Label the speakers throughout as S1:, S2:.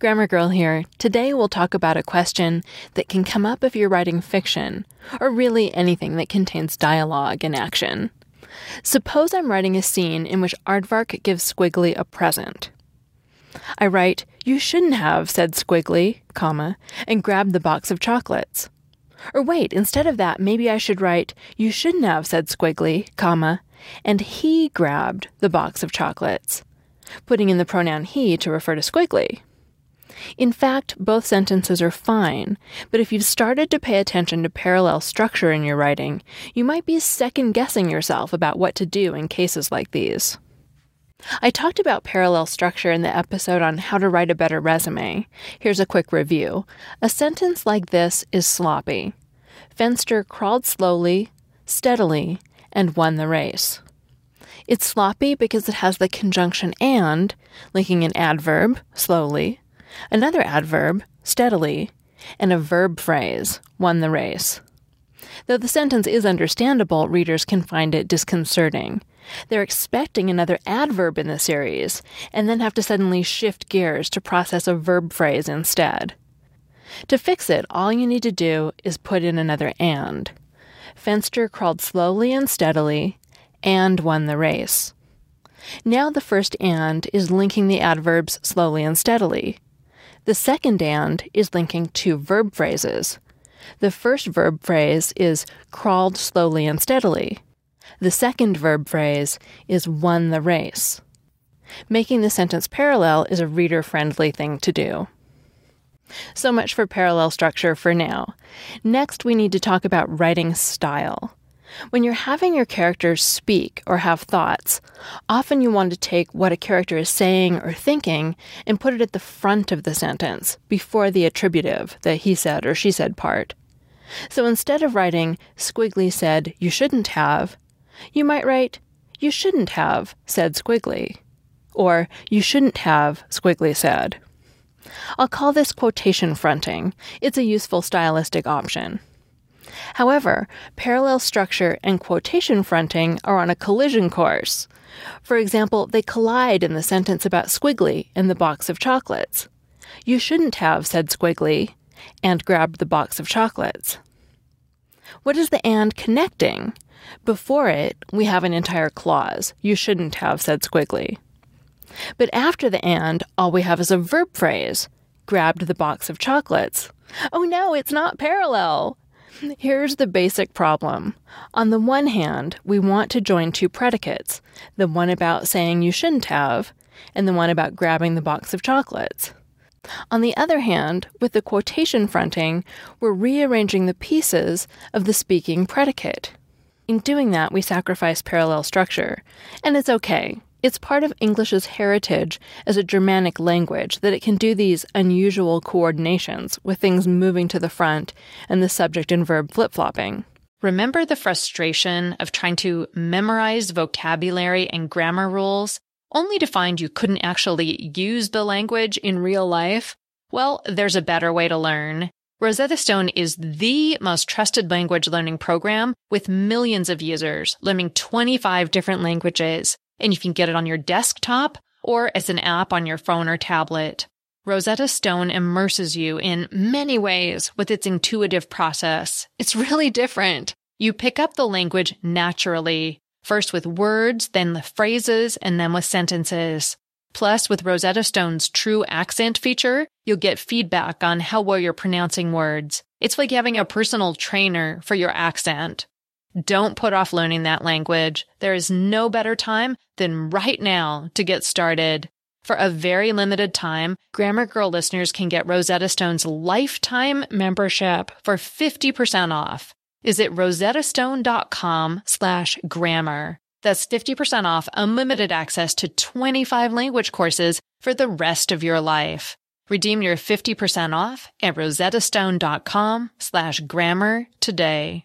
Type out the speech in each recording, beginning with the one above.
S1: Grammar Girl here. Today we'll talk about a question that can come up if you're writing fiction, or really anything that contains dialogue and action. Suppose I'm writing a scene in which Aardvark gives Squiggly a present. I write, You shouldn't have, said Squiggly, comma, and grabbed the box of chocolates. Or wait, instead of that, maybe I should write, You shouldn't have, said Squiggly, comma, and he grabbed the box of chocolates, putting in the pronoun he to refer to Squiggly. In fact, both sentences are fine, but if you've started to pay attention to parallel structure in your writing, you might be second guessing yourself about what to do in cases like these. I talked about parallel structure in the episode on how to write a better resume. Here's a quick review. A sentence like this is sloppy. Fenster crawled slowly, steadily, and won the race. It's sloppy because it has the conjunction and, linking an adverb, slowly, another adverb, steadily, and a verb phrase, won the race. Though the sentence is understandable, readers can find it disconcerting. They're expecting another adverb in the series, and then have to suddenly shift gears to process a verb phrase instead. To fix it, all you need to do is put in another and. Fenster crawled slowly and steadily and won the race. Now the first and is linking the adverbs slowly and steadily. The second and is linking two verb phrases. The first verb phrase is crawled slowly and steadily. The second verb phrase is won the race. Making the sentence parallel is a reader friendly thing to do. So much for parallel structure for now. Next, we need to talk about writing style. When you're having your characters speak or have thoughts, often you want to take what a character is saying or thinking and put it at the front of the sentence, before the attributive, the he said or she said part. So instead of writing, Squiggly said, you shouldn't have, you might write, you shouldn't have, said Squiggly. Or, you shouldn't have, Squiggly said. I'll call this quotation fronting. It's a useful stylistic option. However, parallel structure and quotation fronting are on a collision course. For example, they collide in the sentence about Squiggly and the box of chocolates. You shouldn't have, said Squiggly, and grabbed the box of chocolates. What is the and connecting? Before it, we have an entire clause. You shouldn't have, said Squiggly. But after the and, all we have is a verb phrase grabbed the box of chocolates. Oh no, it's not parallel. Here's the basic problem. On the one hand, we want to join two predicates the one about saying you shouldn't have, and the one about grabbing the box of chocolates. On the other hand, with the quotation fronting, we're rearranging the pieces of the speaking predicate. In doing that, we sacrifice parallel structure, and it's okay. It's part of English's heritage as a Germanic language that it can do these unusual coordinations with things moving to the front and the subject and verb flip flopping.
S2: Remember the frustration of trying to memorize vocabulary and grammar rules only to find you couldn't actually use the language in real life? Well, there's a better way to learn. Rosetta Stone is the most trusted language learning program with millions of users learning 25 different languages and you can get it on your desktop or as an app on your phone or tablet. Rosetta Stone immerses you in many ways with its intuitive process. It's really different. You pick up the language naturally, first with words, then the phrases, and then with sentences. Plus, with Rosetta Stone's true accent feature, you'll get feedback on how well you're pronouncing words. It's like having a personal trainer for your accent. Don't put off learning that language. There is no better time than right now to get started. For a very limited time, Grammar Girl listeners can get Rosetta Stone's lifetime membership for 50% off. Is it rosettastone.com slash grammar? That's 50% off unlimited access to 25 language courses for the rest of your life. Redeem your 50% off at rosettastone.com slash grammar today.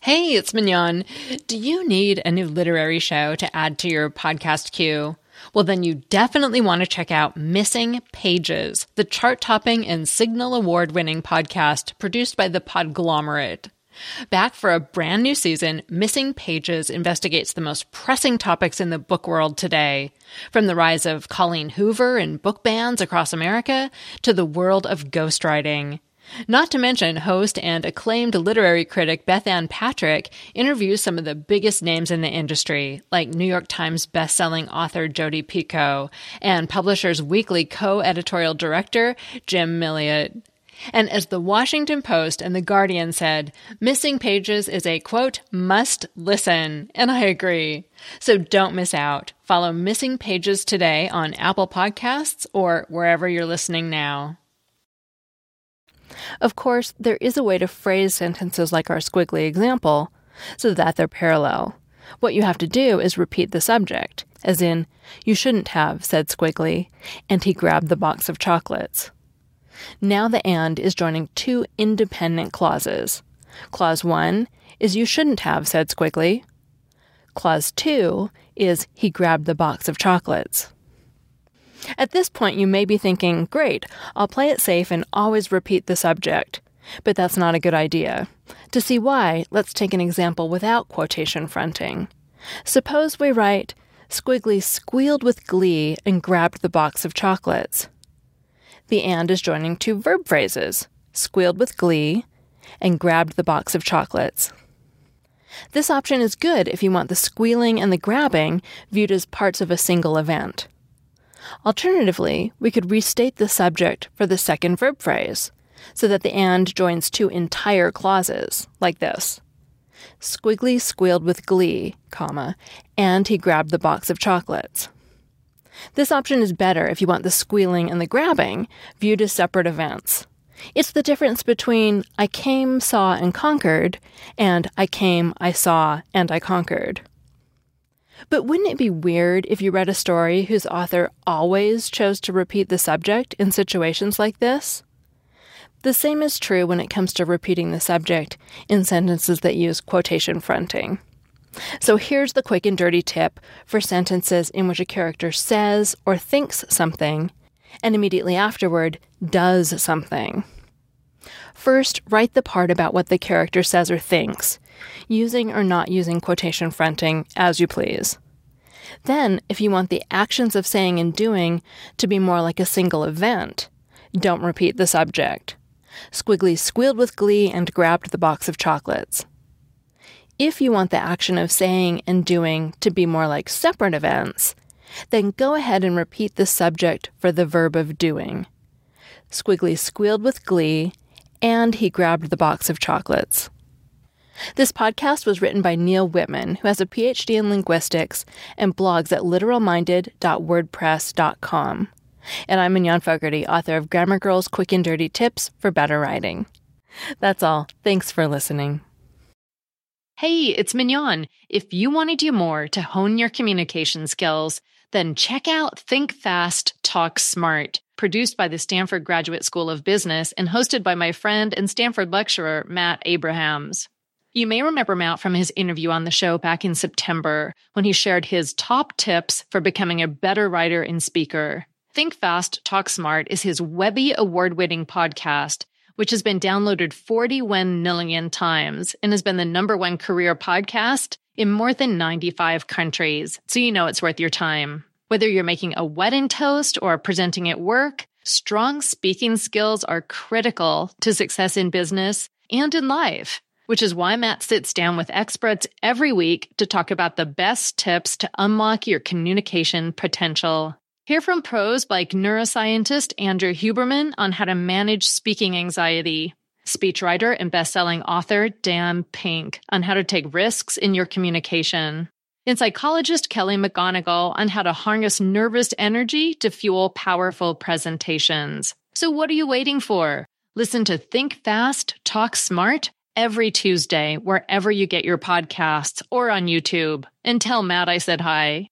S1: Hey, it's Mignon. Do you need a new literary show to add to your podcast queue? Well, then you definitely want to check out Missing Pages, the chart topping and Signal Award winning podcast produced by the Podglomerate. Back for a brand new season, Missing Pages investigates the most pressing topics in the book world today, from the rise of Colleen Hoover and book bans across America to the world of ghostwriting. Not to mention, host and acclaimed literary critic Bethanne Patrick interviews some of the biggest names in the industry, like New York Times bestselling author Jodi Picoult and Publishers Weekly co-editorial director Jim Milliot. And as the Washington Post and the Guardian said, Missing Pages is a quote, must listen. And I agree. So don't miss out. Follow Missing Pages today on Apple Podcasts or wherever you're listening now. Of course, there is a way to phrase sentences like our squiggly example so that they're parallel. What you have to do is repeat the subject, as in, you shouldn't have, said Squiggly, and he grabbed the box of chocolates. Now the and is joining two independent clauses. Clause 1 is you shouldn't have, said Squiggly. Clause 2 is he grabbed the box of chocolates. At this point, you may be thinking, great, I'll play it safe and always repeat the subject. But that's not a good idea. To see why, let's take an example without quotation fronting. Suppose we write, Squiggly squealed with glee and grabbed the box of chocolates. The and is joining two verb phrases, squealed with glee and grabbed the box of chocolates. This option is good if you want the squealing and the grabbing viewed as parts of a single event. Alternatively, we could restate the subject for the second verb phrase so that the and joins two entire clauses, like this. Squiggly squealed with glee, comma, and he grabbed the box of chocolates. This option is better if you want the squealing and the grabbing viewed as separate events. It's the difference between I came, saw, and conquered and I came, I saw, and I conquered. But wouldn't it be weird if you read a story whose author always chose to repeat the subject in situations like this? The same is true when it comes to repeating the subject in sentences that use quotation fronting. So here's the quick and dirty tip for sentences in which a character says or thinks something and immediately afterward does something. First, write the part about what the character says or thinks, using or not using quotation fronting as you please. Then, if you want the actions of saying and doing to be more like a single event, don't repeat the subject. Squiggly squealed with glee and grabbed the box of chocolates. If you want the action of saying and doing to be more like separate events, then go ahead and repeat the subject for the verb of doing. Squiggly squealed with glee, and he grabbed the box of chocolates. This podcast was written by Neal Whitman, who has a PhD in linguistics and blogs at literalminded.wordpress.com. And I'm Mignon Fogarty, author of Grammar Girl's Quick and Dirty Tips for Better Writing. That's all. Thanks for listening.
S2: Hey, it's Mignon. If you want to do more to hone your communication skills, then check out Think Fast, Talk Smart, produced by the Stanford Graduate School of Business and hosted by my friend and Stanford lecturer, Matt Abrahams. You may remember Matt from his interview on the show back in September when he shared his top tips for becoming a better writer and speaker. Think Fast, Talk Smart is his Webby award winning podcast which has been downloaded 41 million times and has been the number one career podcast in more than 95 countries. So you know it's worth your time. Whether you're making a wedding toast or presenting at work, strong speaking skills are critical to success in business and in life, which is why Matt sits down with experts every week to talk about the best tips to unlock your communication potential. Hear from pros like neuroscientist Andrew Huberman on how to manage speaking anxiety, speechwriter and best-selling author Dan Pink on how to take risks in your communication, and psychologist Kelly McGonigal on how to harness nervous energy to fuel powerful presentations. So what are you waiting for? Listen to Think Fast, Talk Smart every Tuesday wherever you get your podcasts or on YouTube. And tell Matt I said hi.